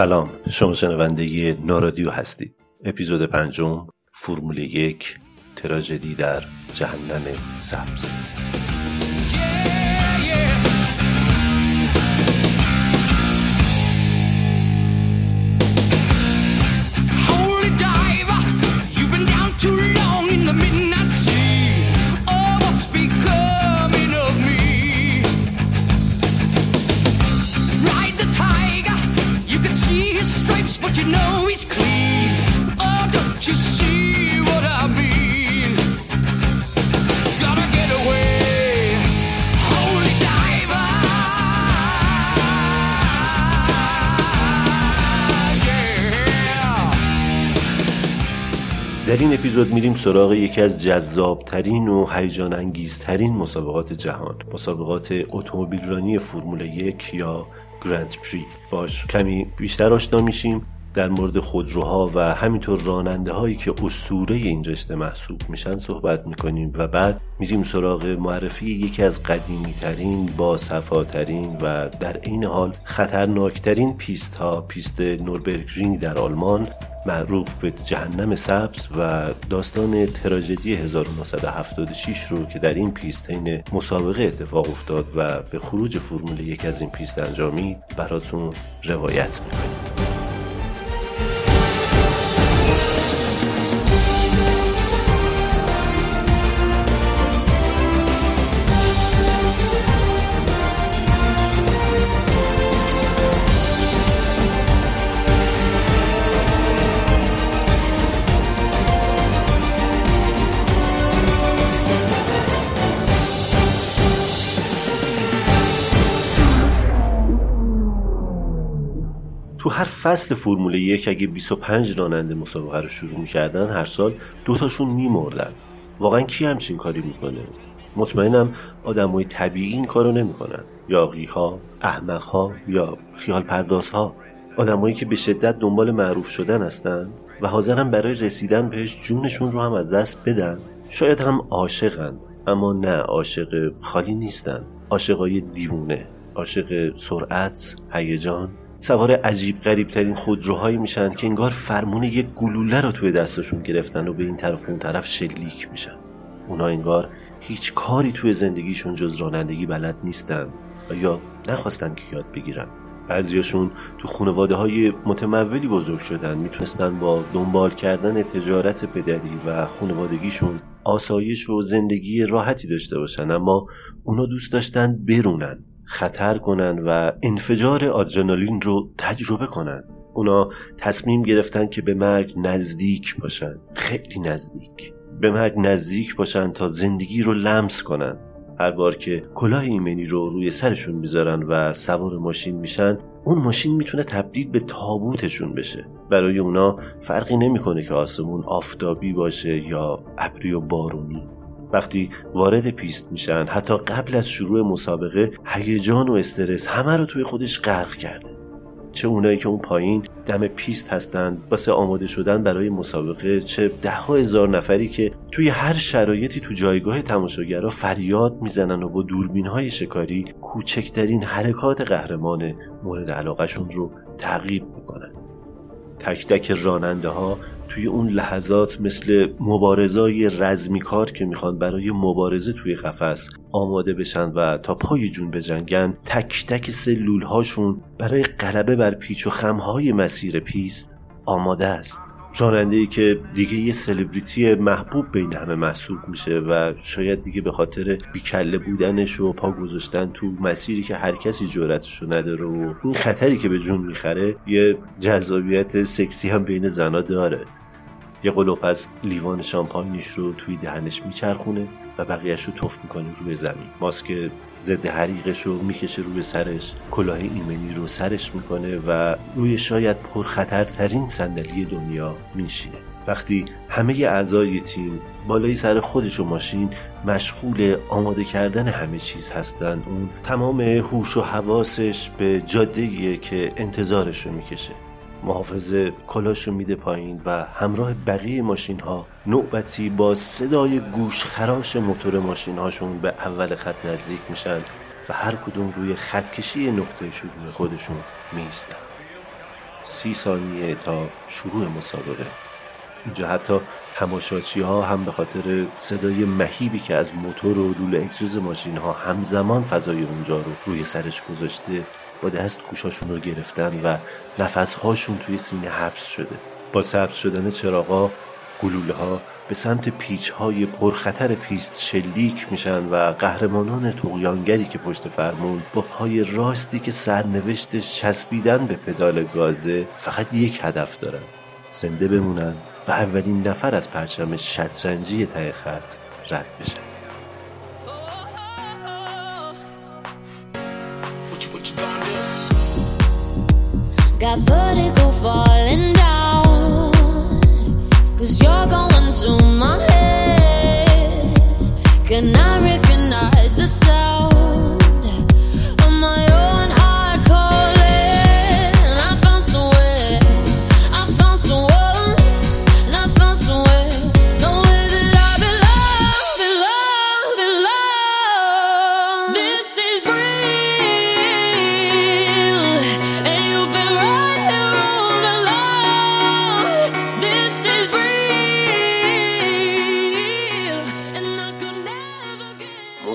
سلام. شما شنونده نارادیو هستید. اپیزود پنجم فرمول یک تراژدی در جهنم سبز. در این اپیزود میریم سراغ یکی از جذابترین و هیجان انگیزترین مسابقات جهان مسابقات اتومبیل فرمول یک یا گرند پری. باش کمی بیشتر آشنا میشیم در مورد خودروها و همینطور راننده هایی که اسطوره این رشته محسوب میشن صحبت می‌کنیم و بعد میریم سراغ معرفی یکی از قدیمی ترین با صفاترین و در عین حال خطرناکترین پیست ها پیست نوربرگرینگ در آلمان. معروف به جهنم سبز و داستان تراژدی 1976 رو که در این پیست حین مسابقه اتفاق افتاد و به خروج فرمول یک از این پیست انجامید براتون روایت می‌کنیم. تو هر فصل فرمول یک اگه 25 راننده مسابقه رو شروع می‌کردن هر سال دوتاشون میمردن. واقعا کی همچین کاری می‌کنه؟ مطمئنم آدمای طبیعی این کارو نمی‌کنن. یاقی ها احمق ها یا خیال پرداز ها آدمایی که به شدت دنبال معروف شدن هستن و حاضرن برای رسیدن بهش جونشون رو هم از دست بدن. شاید هم عاشقن اما نه عاشق خالی نیستن. عاشقای دیوونه عاشق سرعت هیجان. سوار عجیب غریب ترین خودروهایی میشن که انگار فرمون یک گلوله رو توی دستشون گرفتن و به این طرف و اون طرف شلیک میشن. اونا انگار هیچ کاری توی زندگیشون جز رانندگی بلد نیستن. و یا نخواستن که یاد بگیرن. بعضیاشون تو خانواده های متمولی بزرگ شدن. می‌تونستن با دنبال کردن تجارت پدری و خانوادگیشون آسایش و زندگی راحتی داشته باشن. اما اونا دوست داشتن برونن. خطر کنن و انفجار آدرنالین رو تجربه کنن. اونا تصمیم گرفتن که به مرگ نزدیک باشن. خیلی نزدیک. به مرگ نزدیک باشن تا زندگی رو لمس کنن. هر بار که کلاه ایمنی رو روی سرشون می‌ذارن و سوار ماشین میشن اون ماشین می‌تونه تبدیل به تابوتشون بشه. برای اونا فرقی نمی‌کنه که آسمون آفتابی باشه یا ابری و بارونی. وقتی وارد پیست میشن حتی قبل از شروع مسابقه هیجان و استرس همه رو توی خودش غرق کرده. چه اونایی که اون پایین دم پیست هستن واسه آماده شدن برای مسابقه چه ده ها هزار نفری که توی هر شرایطی تو جایگاه تماشاگرها فریاد می‌زنن و با دوربین های شکاری کوچکترین حرکات قهرمان مورد علاقهشون رو تعقیب می‌کنن. تک تک راننده ها توی اون لحظات مثل مبارزای رزمی کار که می‌خوان برای مبارزه توی قفس آماده بشن و تا پای جون بجنگن تک تک سلول هاشون برای غلبه بر پیچ و خمهای مسیر پیست آماده است. راننده ای که دیگه یه سلبریتی محبوب بین همه محسوب میشه و شاید دیگه به خاطر بیکله بودنش و پا گذاشتن تو مسیری که هر کسی جرأتشو نداره و این خطری که به جون می‌خره یه جذابیت سکسی هم بین زنا داره. یه قلوب از لیوان شامپانیش رو توی دهنش میچرخونه و بقیهش رو تف می‌کنه روی زمین. ماسک ضد حریقش رو می‌کشه روی سرش کلاه ایمنی رو سرش می‌کنه و روی شاید پرخطرترین صندلی دنیا میشینه وقتی همه اعضای تیم بالای سر خودش و ماشین مشغول آماده کردن همه چیز هستن اون تمام هوش و حواسش به جاده که انتظارش رو می‌کشه. محافظ کلاش رو میده پایین و همراه بقیه ماشین ها نوبتی با صدای گوش خراش موتور ماشین هاشون به اول خط نزدیک میشن و هر کدوم روی خط کشی نقطه شروع خودشون میستن سی ثانیه تا شروع مسابقه. اینجا حتی تماشاچی ها هم به خاطر صدای مهیبی که از موتور و لوله اگزوز ماشین ها همزمان فضای اونجا رو روی سرش گذاشته با دست گوشاشون رو گرفتن و نفسهاشون توی سینه حبس شده. با سبز شدن چراغا گلوله ها به سمت پیچ های پرخطر پیست شلیک میشن و قهرمانان تقیانگری که پشت فرمون با پای راستی که سرنوشتش چسبیدن به پدال گازه فقط یک هدف دارن. زنده بمونن و اولین نفر از پرچم شطرنجی ته خط رد بشن. Got vertigo falling down. Cause you're going to my head. Can I recognize the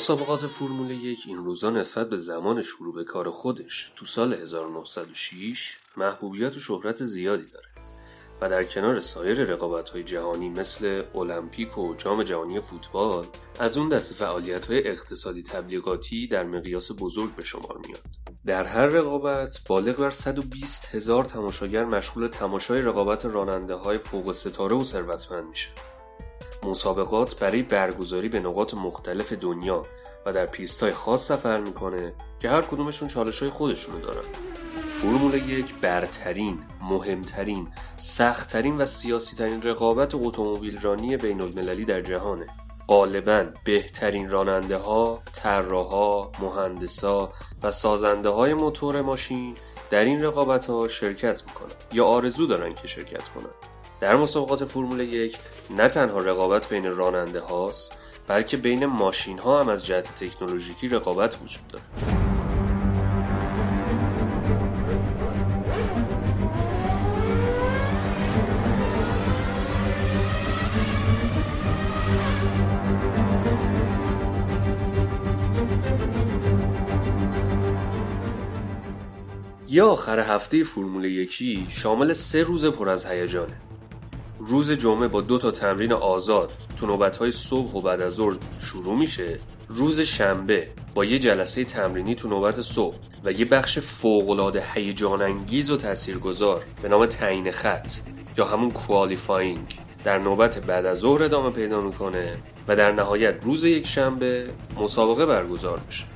مسابقات فرمول یک این روزا نسبت به زمان شروع به کار خودش تو سال 1906 محبوبیت و شهرت زیادی داره و در کنار سایر رقابت‌های جهانی مثل المپیک و جام جهانی فوتبال از اون دست فعالیت‌های اقتصادی تبلیغاتی در مقیاس بزرگ به شمار میاد. در هر رقابت بالغ بر 120 هزار تماشاگر مشغول تماشای رقابت راننده های فوق ستاره و ثروتمند میشه. مسابقات برای برگزاری به نقاط مختلف دنیا و در پیستای خاص سفر می‌کنه که هر کدومشون چالش های خودشونو دارن. فرمول یک برترین، مهمترین، سختترین و سیاسی ترین رقابت اتومبیل رانی بین المللی در جهانه. غالبا بهترین راننده ها، طراحا، مهندسا و سازنده های موتور ماشین در این رقابت ها شرکت می‌کنن یا آرزو دارن که شرکت کنن. در مسابقات فرمول یک نه تنها رقابت بین راننده هاست بلکه بین ماشین ها هم از جهت تکنولوژیکی رقابت وجود داره یه آخر هفته فرمول یکی شامل سه روز پر از هیجانه. روز جمعه با دو تا تمرین آزاد تو نوبت‌های صبح و بعد از ظهر شروع میشه. روز شنبه با یه جلسه تمرینی تو نوبت صبح و یه بخش فوق‌العاده هیجان انگیز و تاثیرگذار به نام تعیین خط یا همون کوالیفاینگ در نوبت بعد از ظهر ادامه پیدا می‌کنه و در نهایت روز یک شنبه مسابقه برگزار میشه.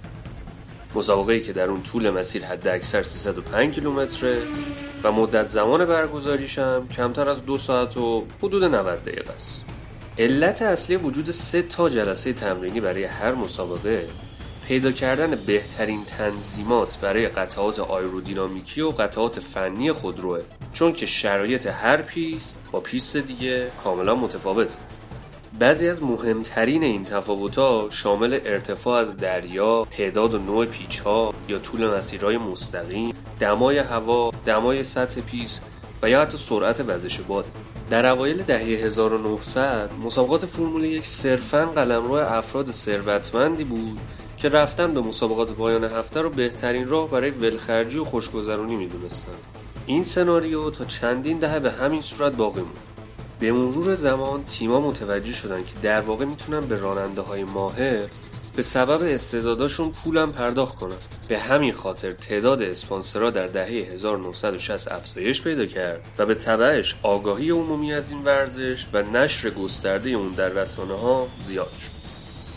مسابقه که در اون طول مسیر حد اکثر 305 کیلومتره و مدت زمان برگزاریش هم کمتر از دو ساعت و حدود 90 دقیقه است. علت اصلی وجود سه تا جلسه تمرینی برای هر مسابقه پیدا کردن بهترین تنظیمات برای قطعات آیرودینامیکی و قطعات فنی خودروه چون که شرایط هر پیست با پیست دیگه کاملا متفاوت بعضی از مهمترین این تفاوت‌ها شامل ارتفاع از دریا، تعداد و نوع پیچ‌ها یا طول مسیرهای مستقیم، دمای هوا، دمای سطح پیست و یا حتی سرعت وزش باد. در اوایل دهه 1900 مسابقات فرمول یک صرفاً قلمرو افراد ثروتمندی بود که رفتن به مسابقات پایان هفته رو بهترین راه برای ولخرجی و خوشگذرانی می‌دونستن. این سناریو تا چندین دهه به همین صورت باقی موند. به مرور زمان تیما متوجه شدن که در واقع می‌تونن به راننده های ماهر به سبب استعداداشون پولم پرداخت کنن. به همین خاطر تعداد اسپانسرها در دهه 1960 افزایش پیدا کرد و به تبعش آگاهی عمومی از این ورزش و نشر گسترده اون در رسانه ها زیاد شد.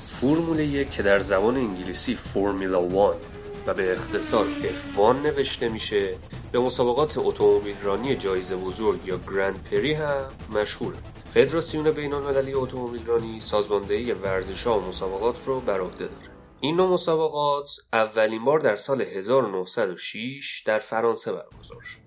فرمول یک که در زبان انگلیسی فرمولا 1 و به اختصار F1 نوشته میشه. به مسابقات اتومبیل رانی جایزه بزرگ یا گرند پری هم مشهور فدراسیون بین المللی اتومبیل رانی سازماندهی ورزش ها و مسابقات رو بر عهده داره. این نوع مسابقات اولین بار در سال 1906 در فرانسه برگزار شد.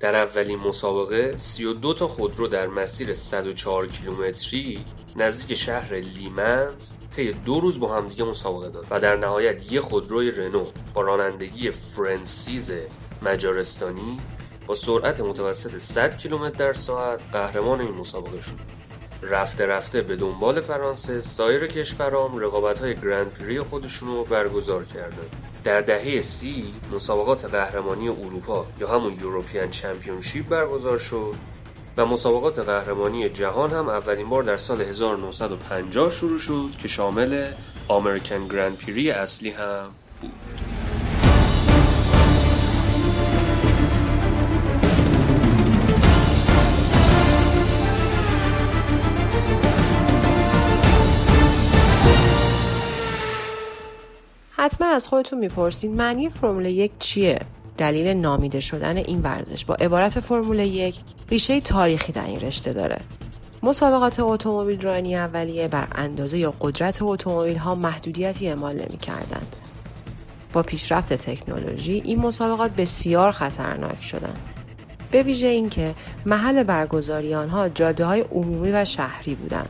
در اولین مسابقه 32 تا خودرو در مسیر 104 کیلومتری نزدیک شهر لیمنز طی دو روز با همدیگه مسابقه داد و در نهایت یک خودروی رنو با رانندگی فرانسیز مجارستانی با سرعت متوسط 100 کیلومتر در ساعت قهرمان این مسابقه شد. رفته رفته به دنبال فرانسه سایر کشورام رقابت های گرند پری خودشون رو برگزار کردن. در دهه سی مسابقات قهرمانی اروپا یا همون یوروپیان چمپیونشیپ برگزار شد و مسابقات قهرمانی جهان هم اولین بار در سال 1950 شروع شد که شامل آمریکن گرند پری اصلی هم بود. حتما از خودتون می‌پرسید معنی فرمول یک چیه؟ دلیل نامیده شدن این ورزش با عبارت فرمول یک ریشه تاریخی در این رشته داره. مسابقات اتومبیل رانی اولیه بر اندازه یا قدرت اتومبیل ها محدودیتی اعمال نمی کردند. با پیشرفت تکنولوژی این مسابقات بسیار خطرناک شدند. به ویژه اینکه محل برگزاری آنها جاده های عمومی و شهری بودند.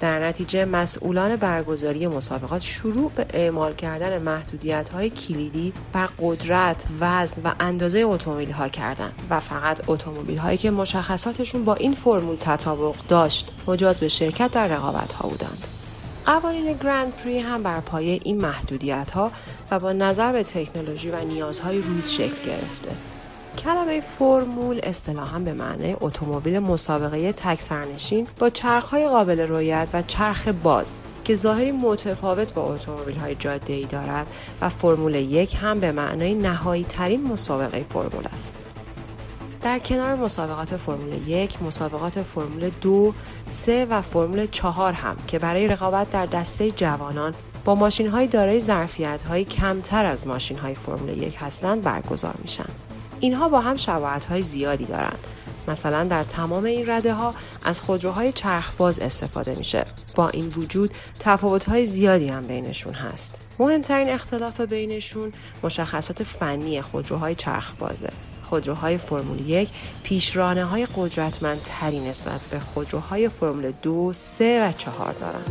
در نتیجه مسئولان برگزاری مسابقات شروع به اعمال کردن محدودیت های کلیدی بر قدرت، وزن و اندازه اتومبیل ها کردند و فقط اتومبیل هایی که مشخصاتشون با این فرمول تطابق داشت مجاز به شرکت در رقابت ها بودند. قوانین گرند پری هم بر پایه این محدودیت ها و با نظر به تکنولوژی و نیازهای روز شکل گرفته. کلمه فرمول اصطلاحا به معنی اتومبیل مسابقه تک سرنشین با چرخهای قابل رویت و چرخ باز که ظاهری متفاوت با اتومبیل های جاده ای دارد و فرمول یک هم به معنای نهایی ترین مسابقه فرمول است. در کنار مسابقات فرمول یک، مسابقات فرمول دو، سه و فرمول چهار هم که برای رقابت در دسته جوانان با ماشین های دارای ظرفیت های کمتر از ماشین های فرمول یک هستند برگزار میشن. اینها با هم شباهت زیادی دارند. مثلا در تمام این رده ها از خودروهای چرخباز استفاده میشه. با این وجود تفاوت های زیادی هم بینشون هست. مهمترین اختلاف بینشون مشخصات فنی خودروهای چرخبازه. خودروهای فرمول یک پیشرانه های قدرتمندتری نسبت به خودروهای فرمول دو، سه و چهار دارند.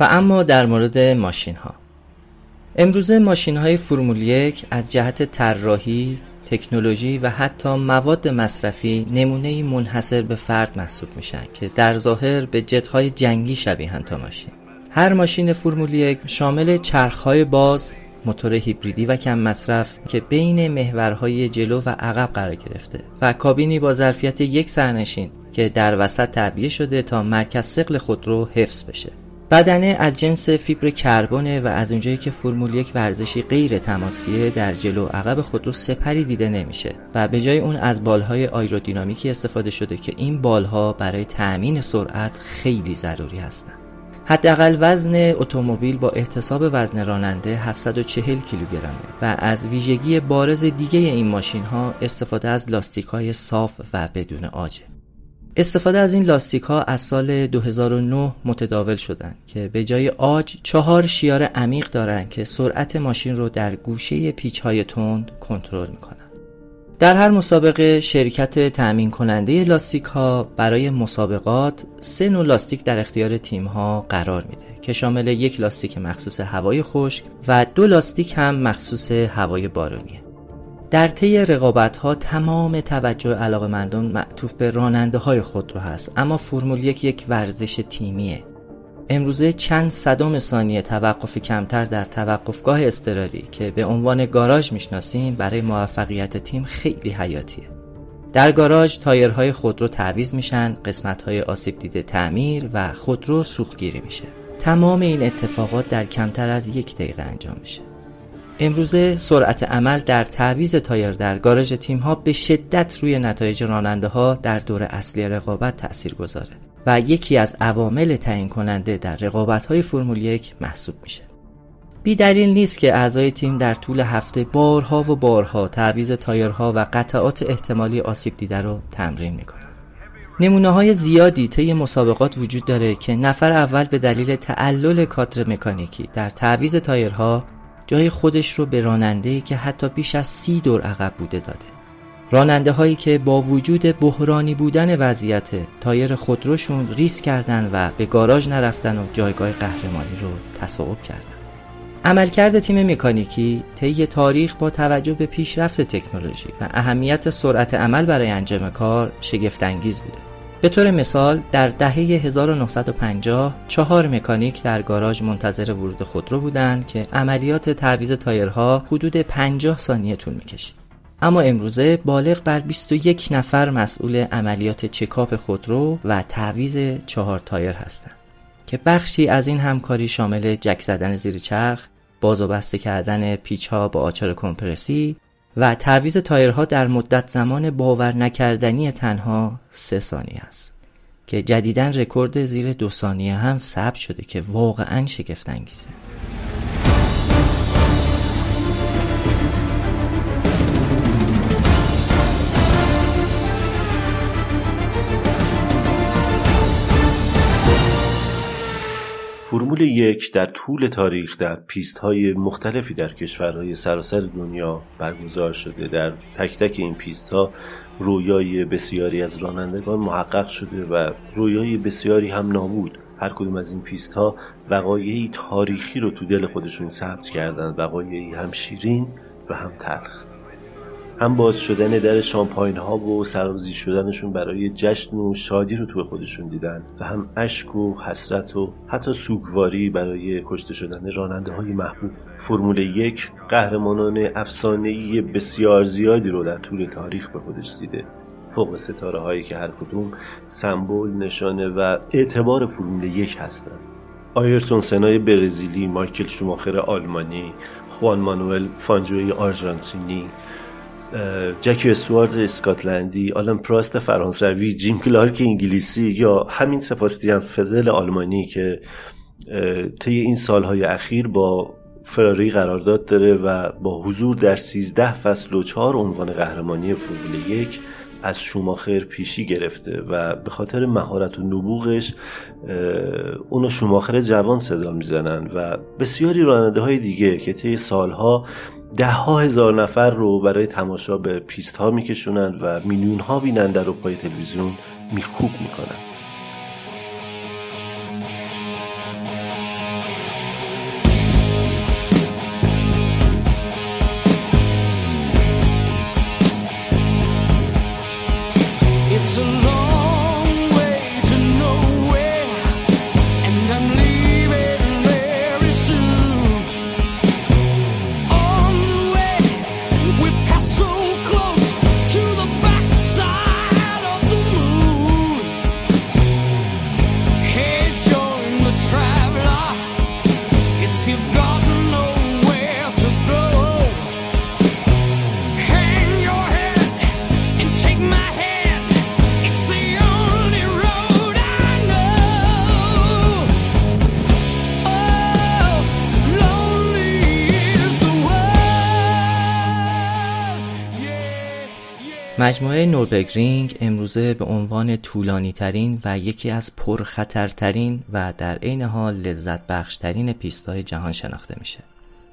و اما در مورد ماشین ها امروزه ماشین های فرمول یک از جهت طراحی، تکنولوژی و حتی مواد مصرفی نمونه منحصر به فرد محسوب میشن که در ظاهر به جت های جنگی شبیهن تا ماشین. هر ماشین فرمول یک شامل چرخهای باز، موتور هیبریدی و کم مصرف که بین محورهای جلو و عقب قرار گرفته و کابینی با ظرفیت یک سرنشین که در وسط تعبیه شده تا مرکز ثقل خودرو حفظ بشه. بدنه از جنس فیبر کربونه و از اونجایی که فرمول یک ورزشی غیر تماسیه در جلو عقب خودرو سپری دیده نمیشه و به جای اون از بالهای آیرودینامیکی استفاده شده که این بالها برای تأمین سرعت خیلی ضروری هستند. حداقل وزن اتومبیل با احتساب وزن راننده 740 کیلوگرمه و از ویژگی بارز دیگه این ماشین ها استفاده از لاستیک های صاف و بدون آجه. استفاده از این لاستیک ها از سال 2009 متداول شدن که به جای آج چهار شیار عمیق دارن که سرعت ماشین رو در گوشه پیچ های تند کنترل می‌کنن. در هر مسابقه شرکت تأمین کننده لاستیک ها برای مسابقات سه نوع لاستیک در اختیار تیم ها قرار میده که شامل یک لاستیک مخصوص هوای خشک و دو لاستیک هم مخصوص هوای بارونیه. در طی رقابت ها تمام توجه علاقه مندان معطوف به راننده های خود رو هست اما فرمول یک یک ورزش تیمیه. امروزه چند صدم ثانیه توقف کمتر در توقفگاه اضطراری که به عنوان گاراژ می‌شناسیم برای موفقیت تیم خیلی حیاتیه. در گاراژ تایرهای خودرو تعویض میشن قسمتهای آسیب دیده تعمیر و خودرو سوختگیری میشه. تمام این اتفاقات در کمتر از یک دقیقه انجام میشه. امروزه سرعت عمل در تعویض تایر در گاراژ تیم ها به شدت روی نتایج راننده ها در دور اصلی رقابت تأثیر گذاره و یکی از عوامل تعیین کننده در رقابت های فرمول یک محسوب میشه. بی دلیل نیست که اعضای تیم در طول هفته بارها و بارها تعویض تایرها و قطعات احتمالی آسیب دیده رو تمرین می‌کنن نمونه های زیادی طی مسابقات وجود داره که نفر اول به دلیل تعلل کادر مکانیکی در تعویز تایرها جای خودش رو به راننده ای که حتی بیش از سی دور عقب بوده داده. راننده هایی که با وجود بحرانی بودن وضعیت تایر خودروشون ریسک کردن و به گاراژ نرفتن و جایگاه قهرمانی رو تصاحب کردن. عملکرد تیم مکانیکی طی تاریخ با توجه به پیشرفت تکنولوژی و اهمیت سرعت عمل برای انجام کار شگفتانگیز بوده. به طور مثال در دهه 1950 چهار مکانیک در گاراژ منتظر ورود خودرو بودند که عملیات تعویض تایرها حدود 50 ثانیه طول می‌کشید. اما امروزه بالغ بر 21 نفر مسئول عملیات چکاپ خودرو و تعویض چهار تایر هستند. که بخشی از این همکاری شامل جک زدن زیر چرخ، باز و بسته کردن پیچ ها با آچار کمپرسی و تعویض تایرها در مدت زمان باور نکردنی تنها سه ثانیه است که جدیدا رکورد زیر دو ثانیه هم ثبت شده که واقعا شگفت انگیزه فرمول یک در طول تاریخ در پیست های مختلفی در کشورهای سراسر دنیا برگزار شده. در تک تک این پیست ها رویای بسیاری از رانندگان محقق شده و رویای بسیاری هم نابود. هر کدوم از این پیست ها وقایعی تاریخی رو تو دل خودشون ثبت کردن وقایعی هم شیرین و هم تلخ. هم باز شدن در شامپاین ها و سرازیر شدنشون برای جشن و شادی رو توی خودشون دیدن و هم اشک و حسرت و حتی سوگواری برای کشته شدن راننده های محبوب. فرمول یک قهرمانان افسانه‌ای بسیار زیادی رو در طول تاریخ به خودش دیده. فوق ستاره هایی که هر کدوم سمبل نشانه و اعتبار فرمول یک هستند. آیرتون سنای برزیلی مایکل شوماخر آلمانی خوان مانوئل فانجوی آرژانتینی جکی استوارز اسکاتلندی آلن پراست فرانسوی جیم کلارک انگلیسی یا همین سپاستیان فدل آلمانی که طی این سالهای اخیر با فراری قرارداد داره و با حضور در 13 فصل و 4 عنوان قهرمانی فرمول یک از شوماخر پیشی گرفته و به خاطر مهارت و نبوغش اونو شوماخر جوان صدا می‌زنن و بسیاری راننده های دیگه که طی سالها ده ها هزار نفر رو برای تماشا به پیست ها میکشونن و میلیون ها بیننده رو پای تلویزیون میخوب می‌کنن. مجموعه نوربرگرینگ امروزه به عنوان طولانی ترین و یکی از پرخطرترین و در عین حال لذت بخشترین پیستای جهان شناخته میشه.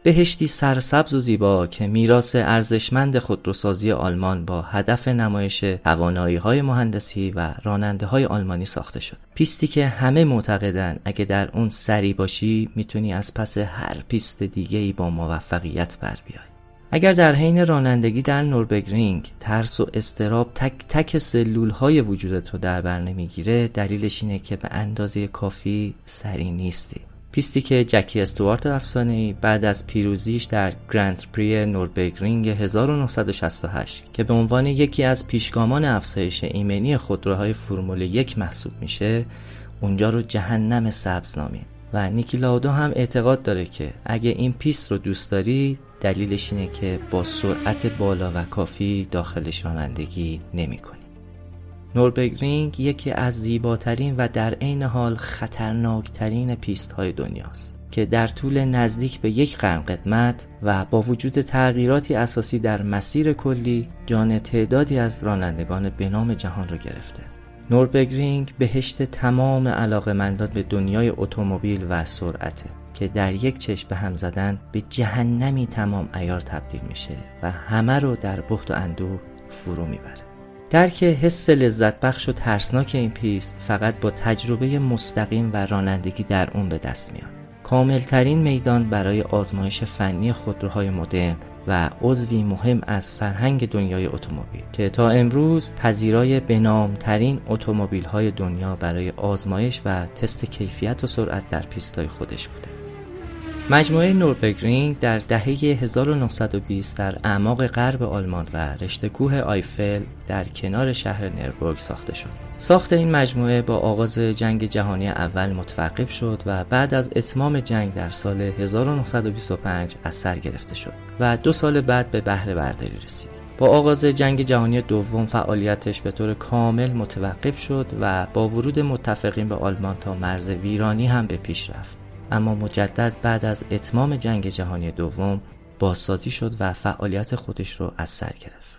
بهشتی سرسبز و زیبا که میراث ارزشمند خودروسازی آلمان با هدف نمایش توانایی های مهندسی و راننده های آلمانی ساخته شد. پیستی که همه معتقدن اگه در اون سریع باشی می‌تونی از پس هر پیست دیگه ای با موفقیت بر بیای. اگر در حین رانندگی در نوربرگرینگ ترس و اضطراب تک تک سلول های وجودت رو در بر نمی‌گیره دلیلش اینه که به اندازه کافی سریع نیستی. پیستی که جکی استوارت افسانه‌ای بعد از پیروزیش در گرند پری نوربرگرینگ 1968 که به عنوان یکی از پیشگامان افزایش ایمنی خودروهای فرمول یک محسوب میشه اونجا رو جهنم سبز نامید و نیکی لاودا هم اعتقاد داره که اگه این پیست رو دوست داری دلیلش اینه که با سرعت بالا و کافی داخلش رانندگی نمی کنی. نوربرگرینگ یکی از زیباترین و در عین حال خطرناکترین پیست های دنیاست. که در طول نزدیک به یک قرن قدمت و با وجود تغییراتی اساسی در مسیر کلی جان تعدادی از رانندگان به نام جهان را گرفته نوربرگرینگ بهشت تمام علاقمندان به دنیای اتومبیل و سرعته که در یک چشم به هم زدن به جهنمی تمام عیار تبدیل میشه و همه رو در بهت و اندوه فرو می‌بره. درک حس لذت بخش و ترسناک این پیست فقط با تجربه مستقیم و رانندگی در اون به دست میاد. کاملترین میدان برای آزمایش فنی خودروهای مدرن و عضوی مهم از فرهنگ دنیای اتومبیل که تا امروز پذیرای بنامترین اتومبیل های دنیا برای آزمایش و تست کیفیت و سرعت در پیستای خودش بوده. مجموعه نوربگرینگ در دهه 1920 در اعماق غرب آلمان و رشته کوه آیفل در کنار شهر نربورگ ساخته شد. ساخت این مجموعه با آغاز جنگ جهانی اول متوقف شد و بعد از اتمام جنگ در سال 1925 از سر گرفته شد و دو سال بعد به بهره برداری رسید. با آغاز جنگ جهانی دوم فعالیتش به طور کامل متوقف شد و با ورود متفقین به آلمان تا مرز ویرانی هم به پیش رفت. اما مجدد بعد از اتمام جنگ جهانی دوم بازسازی شد و فعالیت خودش رو از سر گرفت.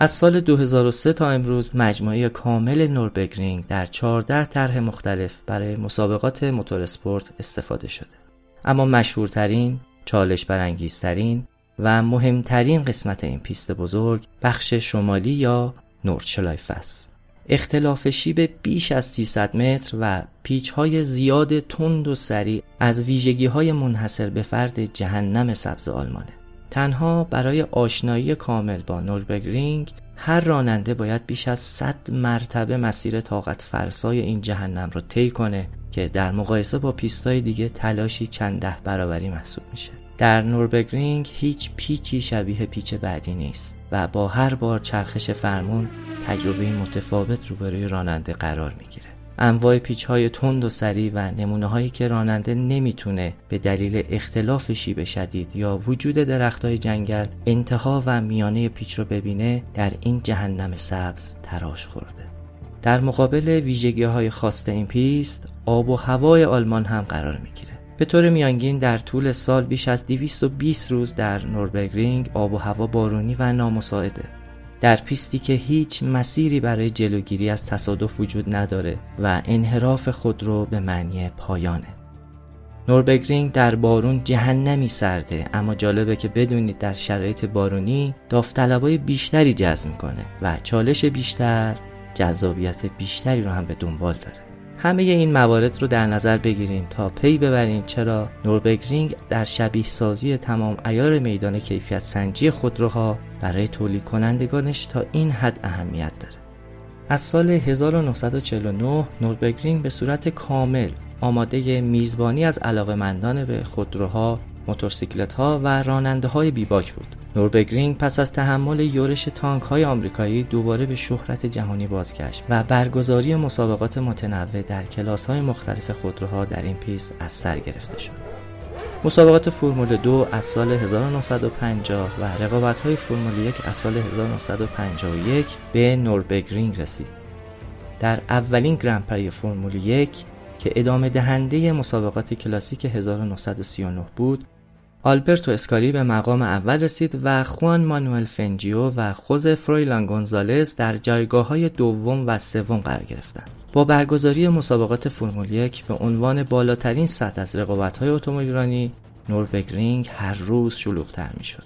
از سال 2003 تا امروز مجموعه کامل نوربرگرینگ در 14 طرح مختلف برای مسابقات موتور اسپورت استفاده شده. اما مشهورترین، چالش برانگیزترین و مهمترین قسمت این پیست بزرگ بخش شمالی یا نوردشلایف است. اختلاف شیب بیش از 300 متر و پیچ های زیاد تند و سریع از ویژگی های منحصر به فرد جهنم سبز آلمانه. تنها برای آشنایی کامل با نوربگرینگ هر راننده باید بیش از 100 مرتبه مسیر طاقت فرسای این جهنم رو طی کنه که در مقایسه با پیستای دیگه تلاشی چند ده برابری محسوب میشه. در نوربگرینگ هیچ پیچی شبیه پیچ بعدی نیست و با هر بار چرخش فرمون تجربه متفاوت روبروی راننده قرار می‌گیره. انواع پیچ های تند و سریع و نمونه هایی که راننده نمی‌تونه به دلیل اختلاف شیب شدید یا وجود درخت های جنگل انتها و میانه پیچ رو ببینه در این جهنم سبز تراش خورده. در مقابل ویژگی های خاص این پیست آب و هوای آلمان هم قرار می‌گیره. به طور میانگین در طول سال بیش از 220 روز در نوربرگرینگ آب و هوا بارونی و نامساعده. در پیستی که هیچ مسیری برای جلوگیری از تصادف وجود نداره و انحراف خودرو به معنی پایانه. نوربرگرینگ در بارون جهنمی سرده اما جالبه که بدونید در شرایط بارونی داوطلبای بیشتری جذب می‌کنه و چالش بیشتر جذابیت بیشتری رو هم به دنبال داره. همه این موارد رو در نظر بگیرین تا پی ببرین. چرا؟ نوربرگرینگ در شبیه سازی تمام عیار میدان کیفیت سنجی خودروها برای تولید کنندگانش تا این حد اهمیت داره. از سال 1949 نوربرگرینگ به صورت کامل آماده میزبانی از علاقمندان به خودروها، موتورسیکلت ها و راننده های بیباک بود. نوربرگرینگ پس از تحمل یورش تانک های آمریکایی دوباره به شهرت جهانی بازگشت و برگزاری مسابقات متنوع در کلاس های مختلف خودروها در این پیست از سر گرفته شد. مسابقات فرمول دو از سال 1950 و رقابت های فرمول یک از سال 1951 به نوربگرینگ رسید. در اولین گرندپری فرمول یک که ادامه دهنده مسابقات کلاسیک 1939 بود آلبرتو اسکاری به مقام اول رسید و خوان مانوئل فنجیو و خوز فرویلان گونزالز در جایگاه های دوم و سوم قرار گرفتند. با برگزاری مسابقات فرمول یک به عنوان بالاترین سطح از رقابت‌های اتومبیلرانی نوربگرینگ هر روز شلوغ‌تر می‌شد.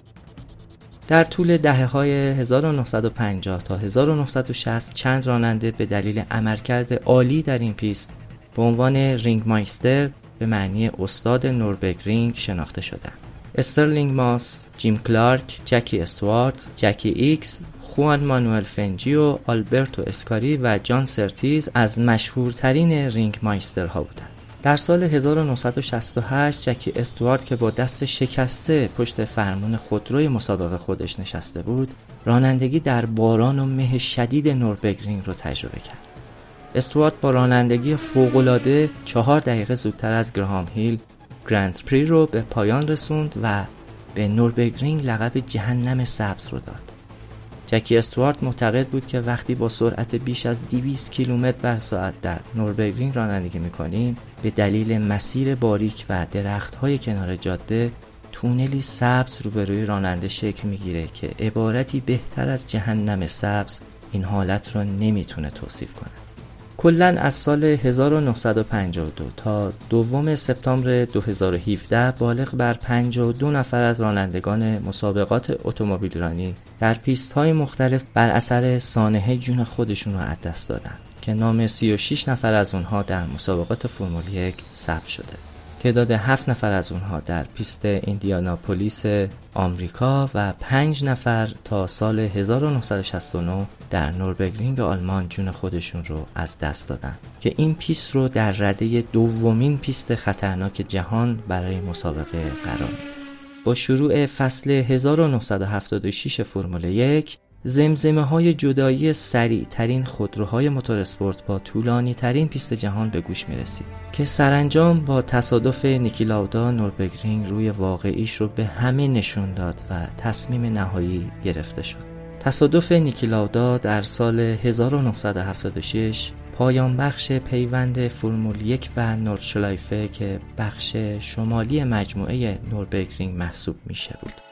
در طول دهه های 1950 تا 1960 چند راننده به دلیل عملکرد عالی در این پیست به عنوان رینگ مایستر به معنی استاد نوربگرینگ شناخته شدند. استرلینگ ماس، جیم کلارک، جکی استوارت، جکی ایکس، خوان مانوئل فنجیو، آلبرتو اسکاری و جان سرتیز از مشهورترین رینگ مایسترها بودند. در سال 1968 جکی استوارت که با دست شکسته پشت فرمون خودروی مسابقه خودش نشسته بود رانندگی در باران و مه شدید نوربگرینگ رو تجربه کرد استوارت با رانندگی فوقالعاده چهار دقیقه زودتر از گراهام هیل گرند پری رو به پایان رسوند و به نوربگرینگ لقب جهنم سبز رو داد. جکی استوارت معتقد بود که وقتی با سرعت بیش از 200 کیلومتر بر ساعت در نوربگرینگ رانندگی می‌کنیم به دلیل مسیر باریک و درختهای کنار جاده تونلی سبز روبروی راننده شکل می‌گیره که عبارتی بهتر از جهنم سبز این حالت را نمی‌تونه توصیف کنه. کلا از سال 1952 تا دوم سپتامبر 2017 بالغ بر 52 نفر از رانندگان مسابقات اتومبیل رانی در پیست های مختلف بر اثر سانحه جون خودشون رو از دست دادن که نام 36 نفر از اونها در مسابقات فرمول یک ثبت شده. تعداد هفت نفر از اونها در پیست ایندیاناپولیس آمریکا و پنج نفر تا سال 1969 در نوربگرینگ آلمان جون خودشون رو از دست دادن. که این پیست رو در رده دومین پیست خطرناک جهان برای مسابقه قرار با شروع فصل 1976 فرمول یک زمزمه های جدایی سریع ترین خودروهای موتورسپورت با طولانی ترین پیست جهان به گوش می رسید که سرانجام با تصادف نیکی لاودا نوربگرینگ روی واقعیش رو به همه نشون داد و تصمیم نهایی گرفته شد. تصادف نیکی لاودا در سال 1976 پایان بخش پیوند فرمول یک و نوردشلایفه که بخش شمالی مجموعه نوربگرینگ محسوب میشه بود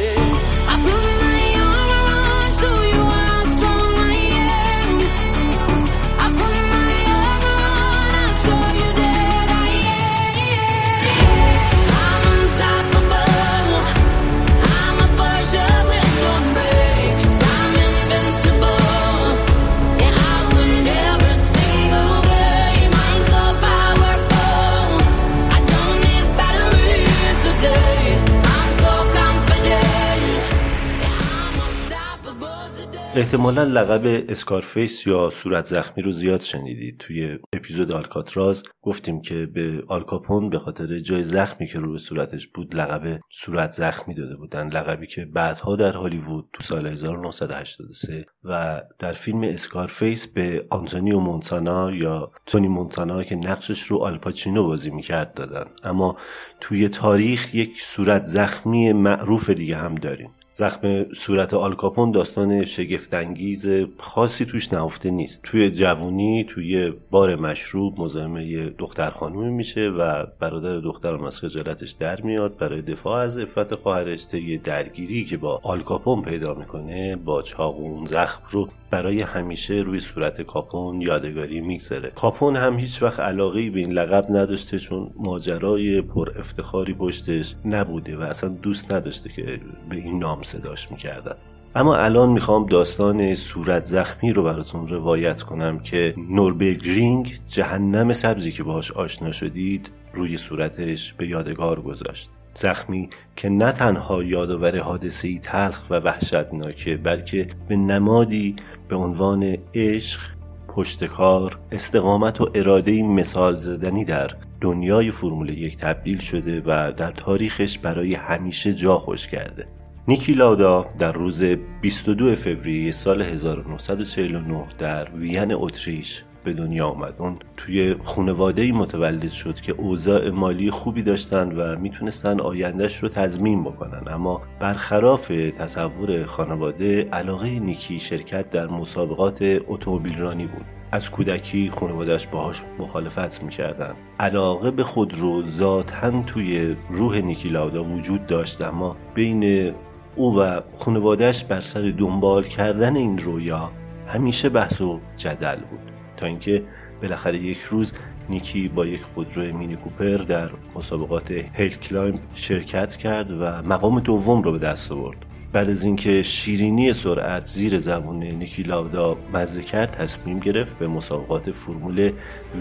احتمالا لقب اسکارفیس یا صورت زخمی رو زیاد شنیدید. توی اپیزود آلکاتراز گفتیم که به آلکاپون به خاطر جای زخمی که روی صورتش بود لقب صورت زخمی داده بودن. لقبی که بعدها در هالیوود تو سال 1983 و در فیلم اسکارفیس به آنتونیو مونتانا یا تونی مونتانا که نقشش رو آلپاچینو بازی می‌کرد دادن. اما توی تاریخ یک صورت زخمی معروف دیگه هم داریم. زخم صورت آلکاپون داستان شگفتانگیز خاصی توش نهفته نیست. توی جوونی توی بار مشروب مزاحم یه دختر خانومی میشه و برادر دخترم از خجالتش در میاد. برای دفاع از عفت خواهرش طی درگیری که با آلکاپون پیدا می‌کنه با چاقون زخم رو برای همیشه روی صورت کاپون یادگاری می‌گذاره. کاپون هم هیچ وقت علاقه به این لقب نداشته چون ماجرای پر افتخاری پشتش نبوده و اصلا دوست نداشته که به این نام صداش می‌کردن. اما الان می‌خوام داستان صورت زخمی رو براتون روایت کنم که نوربرگرینگ جهنم سبزی که باهاش آشنا شدید روی صورتش به یادگار گذاشت. زخمی که نه تنها یادآور حادثه ای تلخ و وحشتناکه بلکه به نمادی به عنوان عشق پشتکار استقامت و اراده مثال زدنی در دنیای فرمول یک تبدیل شده و در تاریخش برای همیشه جا خوش کرده. نیکی لاودا در روز 22 فوریه سال 1949 در وین اتریش به دنیا آمد. اون توی خانواده متولد شد که اوضاع مالی خوبی داشتن و می‌تونستن آیندهش رو تضمین بکنن. اما برخلاف تصور خانواده علاقه نیکی شرکت در مسابقات اتومبیل رانی بود. از کودکی خانوادهش باهاش مخالفت می‌کردن. علاقه به خودرو ذاتا توی روح نیکی لاودا وجود داشت اما بین او و خانوادهش بر سر دنبال کردن این رویا همیشه بحث و جدل بود. تا اینکه بالاخره یک روز نیکی با یک خودرو مینی کوپر در مسابقات هیل کلایم شرکت کرد و مقام دوم رو به دست آورد. بعد از اینکه شیرینی سرعت زیر زبون نیکی لاودا مزه کرد تصمیم گرفت به مسابقات فرمول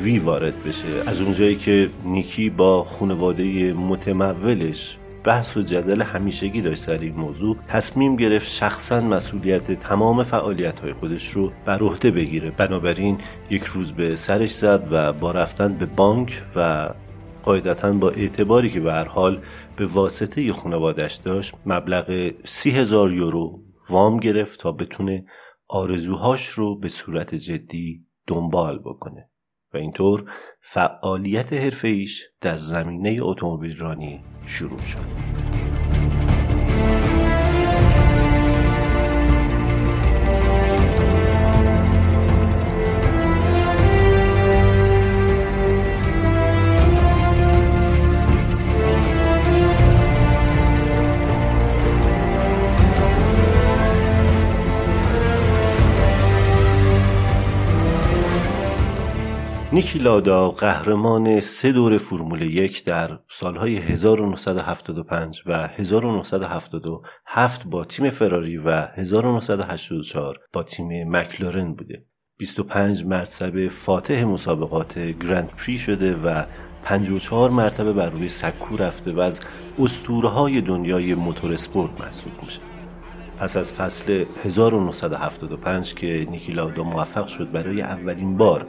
وی وارد بشه. از اونجایی که نیکی با خانواده متمولش بحث و جدل همیشگی داشت سر این موضوع. تصمیم گرفت شخصا مسئولیت تمام فعالیت های خودش رو بر عهده بگیره. بنابراین یک روز به سرش زد و با رفتن به بانک و قاعدتا با اعتباری که به هر حال به واسطه خانوادش داشت مبلغ سی هزار یورو وام گرفت تا بتونه آرزوهاش رو به صورت جدی دنبال بکنه. و اینطور فعالیت حرفه‌ایش در زمینه اتومبیل رانی شروع شد. نیکی لادا قهرمان سه دور فرمول یک در سالهای 1975 و 1977 با تیم فراری و 1984 با تیم مکلارن بوده. 25 مرتبه فاتح مسابقات گرند پری شده و 54 مرتبه بر روی سکو رفته و از اسطوره دنیای موتور اسپورت محسوب میشه. پس از فصل 1975 که نیکی لادا موفق شد برای اولین بار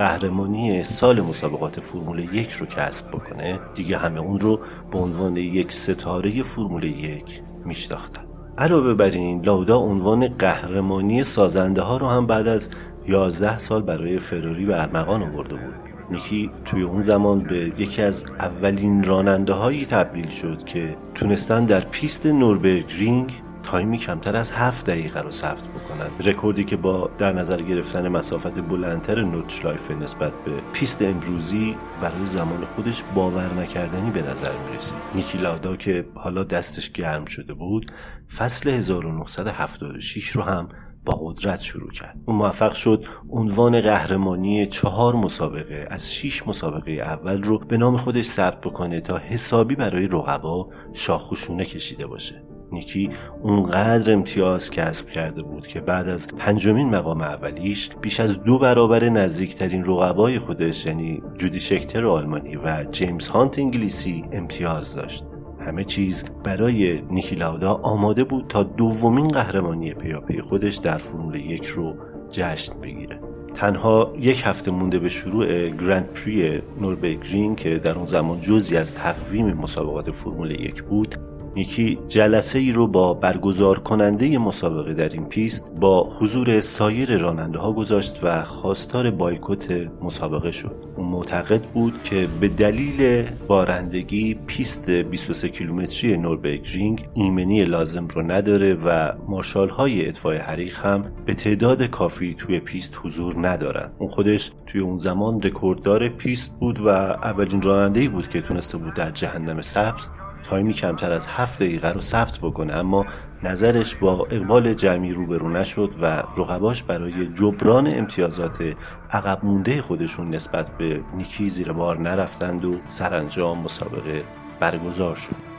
قهرمانی سال مسابقات فرمول یک رو کسب بکنه دیگه همه اون رو به عنوان یک ستاره فرمول یک میشناختن. علاوه بر این لاودا عنوان قهرمانی سازنده ها رو هم بعد از 11 سال برای فراری به ارمغان آورده بود. نیکی توی اون زمان به یکی از اولین راننده هایی تبدیل شد که تونستن در پیست نوربرگ رینگ تایمی کمتر از هفت دقیقه رو ثبت بکنن. رکوردی که با در نظر گرفتن مسافت بلندتر نوردشلایفه نسبت به پیست امروزی برای زمان خودش باور نکردنی به نظر می‌رسید نیکی لادا که حالا دستش گرم شده بود فصل 1976 رو هم با قدرت شروع کرد. اون موفق شد عنوان قهرمانی چهار مسابقه از شیش مسابقه اول رو به نام خودش ثبت بکنه تا حسابی برای رقبا شاخوشونه کشیده باشه. نیکی اونقدر امتیاز کسب کرده بود که بعد از پنجمین مقام اولیش بیش از دو برابر نزدیکترین رقبای خودش یعنی جودی شکتر آلمانی و جیمز هانت انگلیسی امتیاز داشت. همه چیز برای نیکی لاودا آماده بود تا دومین قهرمانی پیاپی خودش در فرمول یک رو جشن بگیره. تنها یک هفته مونده به شروع گرند پری نوربرگ که در اون زمان جزی از تقویم مسابقات فرمول یک بود نیکی جلسه ای رو با برگزار کننده مسابقه در این پیست با حضور سایر راننده ها گذاشت و خواستار بایکوت مسابقه شد. اون معتقد بود که به دلیل بارندگی پیست 23 کیلومتری نوربرگ رینگ ایمنی لازم رو نداره و مارشال های اطفای حریق هم به تعداد کافی توی پیست حضور ندارن. اون خودش توی اون زمان رکورددار پیست بود و اولین راننده ای بود که تونسته بود در جهنم سبز تایمی کمتر از هفت دقیقه رو ثبت بکنه اما نظرش با اقبال جمعی روبرو نشد و رقباش برای جبران امتیازات عقب مونده خودشون نسبت به نیکی زیر بار نرفتند و سرانجام مسابقه برگزار شد.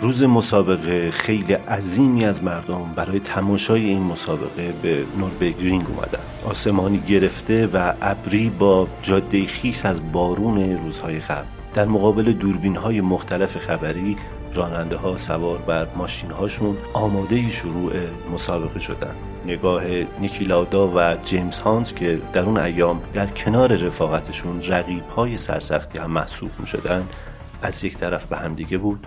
روز مسابقه خیل عظیمی از مردم برای تماشای این مسابقه به نوربرگرینگ اومدن. آسمانی گرفته و ابری با جاده خیس از بارون روزهای قبل. در مقابل دوربین های مختلف خبری راننده ها سوار بر ماشین هاشون آماده شروع مسابقه شدن. نگاه نیکی لاودا و جیمز هانت که در اون ایام در کنار رفاقتشون رقیب های سرسختی هم محسوب می شدن از یک طرف به همدیگه بود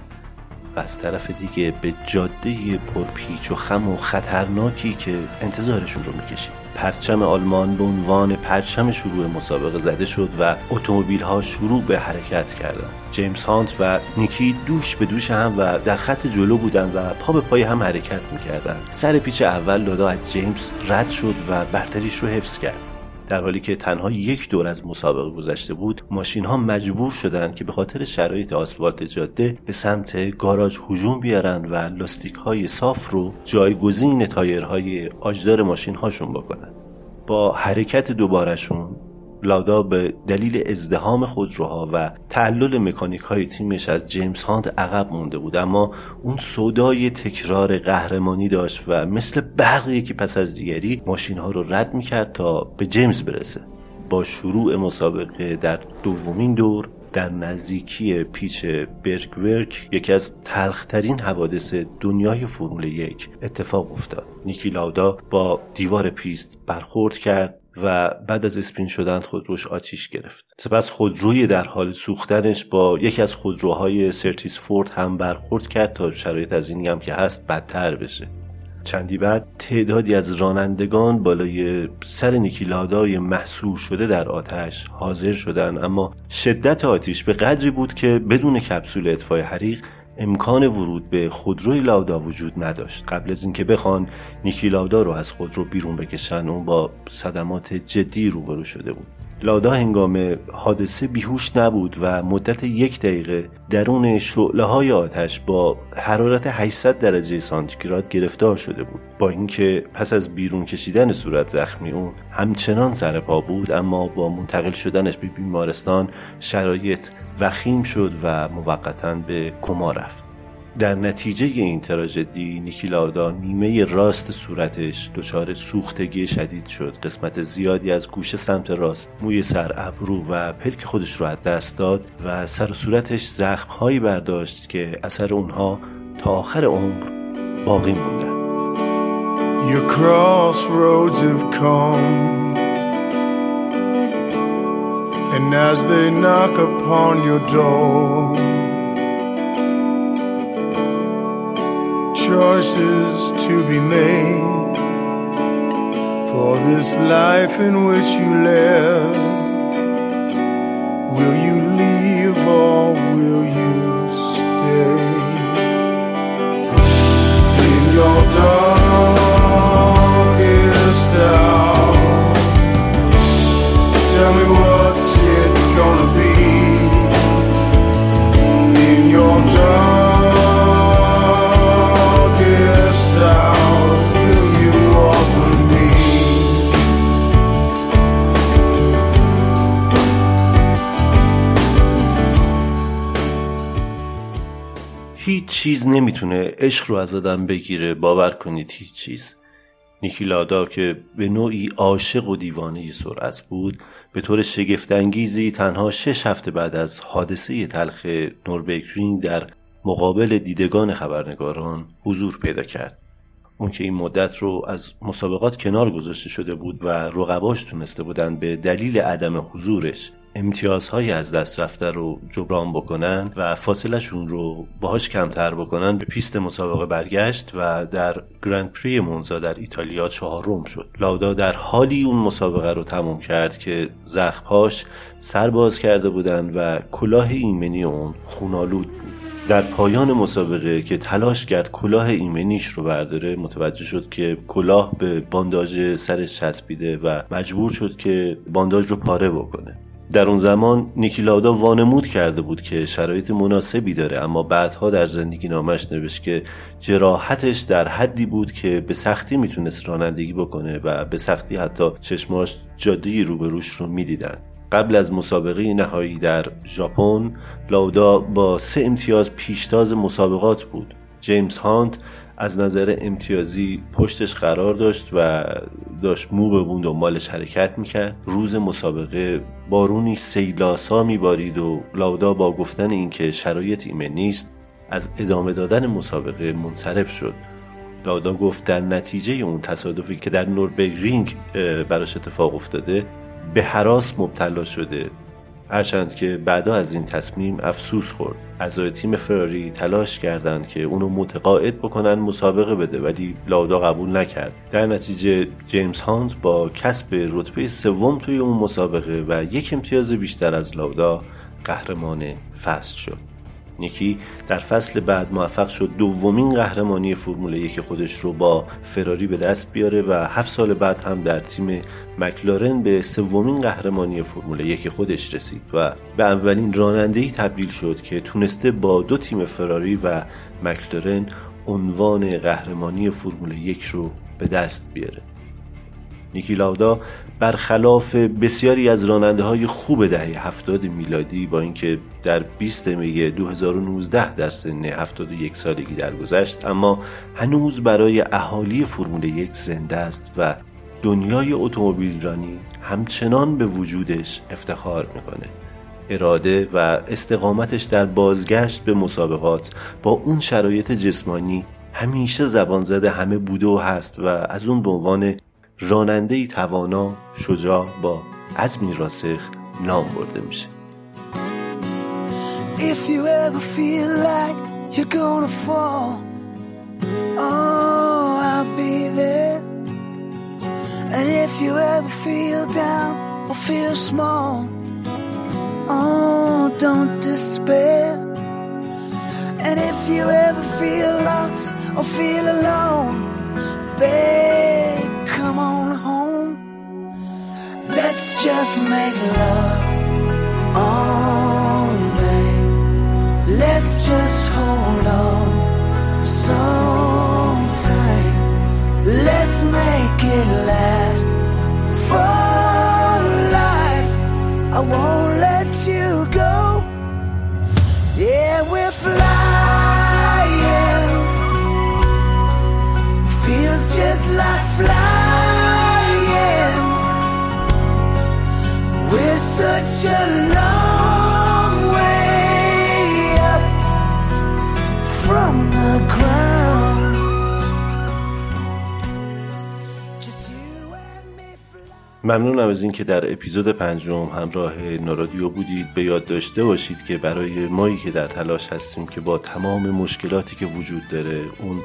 و از طرف دیگه به جاده پرپیچ و خم و خطرناکی که انتظارشون رو می‌کشید. پرچم آلمان به عنوان پرچم شروع مسابقه زده شد و اتومبیل ها شروع به حرکت کردند. جیمز هانت و نیکی دوش به دوش هم و در خط جلو بودند و پا به پای هم حرکت می‌کردند. سر پیچ اول لادا از جیمز رد شد و برتریش رو حفظ کرد. در حالی که تنها یک دور از مسابقه گذشته بود ماشین ها مجبور شدند که به خاطر شرایط آسفالت جاده به سمت گاراژ هجوم بیارن و لاستیک های صاف رو جایگزین تایرهای آجدار ماشین هاشون بکنن. با حرکت دوبارشون لاودا به دلیل ازدحام خودروها و تعلل مکانیک های تیمش از جیمز هانت عقب مونده بود. اما اون سودای تکرار قهرمانی داشت و مثل برق یکی پس از دیگری ماشین ها رو رد می‌کرد تا به جیمز برسه. با شروع مسابقه در دومین دور در نزدیکی پیچ برگورک یکی از تلخترین حوادث دنیای فرمول یک اتفاق افتاد. نیکی لاودا با دیوار پیست برخورد کرد. و بعد از spin شدن خودروش آتیش گرفت. سپس خودروی در حال سوختنش با یکی از خودروهای سرتیس فورد هم برخورد کرد تا شرایط از اینی هم که هست بدتر بشه. چندی بعد تعدادی از رانندگان بالای سر نیکیلادای محصول شده در آتش حاضر شدند اما شدت آتیش به قدری بود که بدون کپسول اطفای حریق امکان ورود به خودروی لاودا وجود نداشت. قبل از اینکه بخوان نیکی لاودا رو از خودرو بیرون بکشن. اون با صدمات جدی روبرو شده بود. لادا هنگام حادثه بیهوش نبود و مدت یک دقیقه درون شعله های آتش با حرارت 800 درجه سانتیگراد گرفتار شده بود. با اینکه پس از بیرون کشیدن صورت زخمی اون همچنان سر پا بود اما با منتقل شدنش به بیمارستان شرایط وخیم شد و موقتا به کما رفت. در نتیجه این تراژدی نیکی لاودا نیمه راست صورتش دچار سوختگی شدید شد. قسمت زیادی از گوشه سمت راست موی سر ابرو و پلک خودش رو از دست داد و سر و صورتش زخمهایی برداشت که اثر اونها تا آخر عمر باقی come, and as they knock upon your door, choices to be made for this life in which you live. Will you leave or will you stay? In your darkest چیز نمی‌تونه عشق رو از آدم بگیره باور کنید هیچ چیز. نیکی لادا که به نوعی عاشق و دیوانه سرعت بود به طور شگفتانگیزی تنها شش هفته بعد از حادثه تلخ نوربگرینگ در مقابل دیدگان خبرنگاران حضور پیدا کرد. اون که این مدت رو از مسابقات کنار گذاشته شده بود و رقباش تونسته بودن به دلیل عدم حضورش امتیازهای از دست رفته رو جبران بکنن و فاصلشون رو باهاش کمتر بکنن به پیست مسابقه برگشت و در گرند پری مونزا در ایتالیا چهارم شد. لاودا در حالی اون مسابقه رو تمام کرد که زخمهاش سر باز کرده بودن و کلاه ایمنی اون خونالود بود. در پایان مسابقه که تلاش کرد کلاه ایمنیش رو برداره متوجه شد که کلاه به بانداژ سرش چسبیده و مجبور شد که بانداژ رو پاره بکنه. در اون زمان نیکیلاودا وانمود کرده بود که شرایط مناسبی داره اما بعدها در زندگی نامش نوشت که جراحتش در حدی بود که به سختی می‌تونست رانندگی بکنه و به سختی حتی چشماش جاده روبروش رو می‌دیدن. قبل از مسابقه نهایی در ژاپن لاودا با سه امتیاز پیشتاز مسابقات بود. جیمز هانت از نظر امتیازی پشتش قرار داشت و داشت مو به بون دنبالش حرکت می‌کرد. روز مسابقه بارونی سیلاسا میبارید و لاودا با گفتن اینکه شرایط ایمن نیست از ادامه دادن مسابقه منصرف شد. لاودا گفت در نتیجه اون تصادفی که در نوربگرینگ اه، براش اتفاق افتاده به حراس مبتلا شده. هرچند که بعدا از این تصمیم افسوس خورد. اعضای تیم فراری تلاش کردند که اونو متقاعد بکنن مسابقه بده ولی لاودا قبول نکرد. در نتیجه جیمز هانت با کسب رتبه سوم توی اون مسابقه و یک امتیاز بیشتر از لاودا قهرمان فصل شد. نیکی در فصل بعد موفق شد دومین قهرمانی فرمول یک خودش رو با فراری به دست بیاره و هفت سال بعد هم در تیم مکلارن به سومین قهرمانی فرمول یک خودش رسید و به اولین رانندهی تبدیل شد که تونسته با دو تیم فراری و مکلارن عنوان قهرمانی فرمول یک رو به دست بیاره. نیکی لاودا برخلاف بسیاری از راننده های خوب دهه 70 میلادی با اینکه در 20 می 2019 در سن 71 سالگی درگذشت اما هنوز برای اهالی فرمول یک زنده است و دنیای اتومبیل رانی همچنان به وجودش افتخار می‌کنه. اراده و استقامتش در بازگشت به مسابقات با اون شرایط جسمانی همیشه زبان زده همه بوده و هست و از اون به عنوان راننده توانا شجاع با عزمی راسخ نام برده میشه If you ever feel like you're gonna fall, oh, I'll be there. And if you ever feel down or feel small, oh, don't despair. And if you ever feel lost or feel alone, babe, come on home. Let's just make love all night. Let's just hold on so tight. Let's make it last for life. I won't let you go. Yeah, we're flying. Such. ممنونم از اینکه در اپیزود پنجم همراه نارادیو بودید. به یاد داشته باشید که برای مایی که در تلاش هستیم که با تمام مشکلاتی که وجود داره اون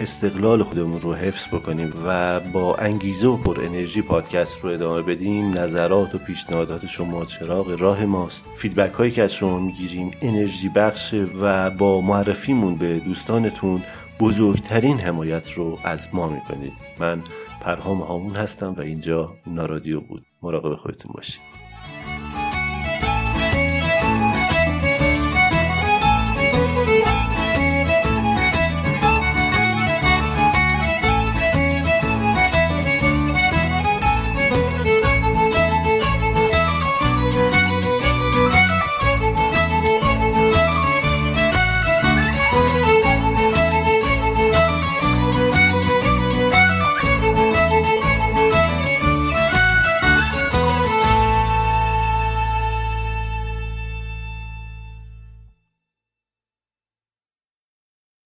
استقلال خودمون رو حفظ بکنیم و با انگیزه و پر انرژی پادکست رو ادامه بدیم نظرات و پیشنهادات شما چراغ راه ماست. فیدبک هایی که از شما می‌گیریم انرژی بخشه و با معرفیمون به دوستانتون بزرگترین حمایت رو از ما می‌کنید. من پرهام هامون هستم و اینجا نارادیو بود. مراقب خودتون باشید.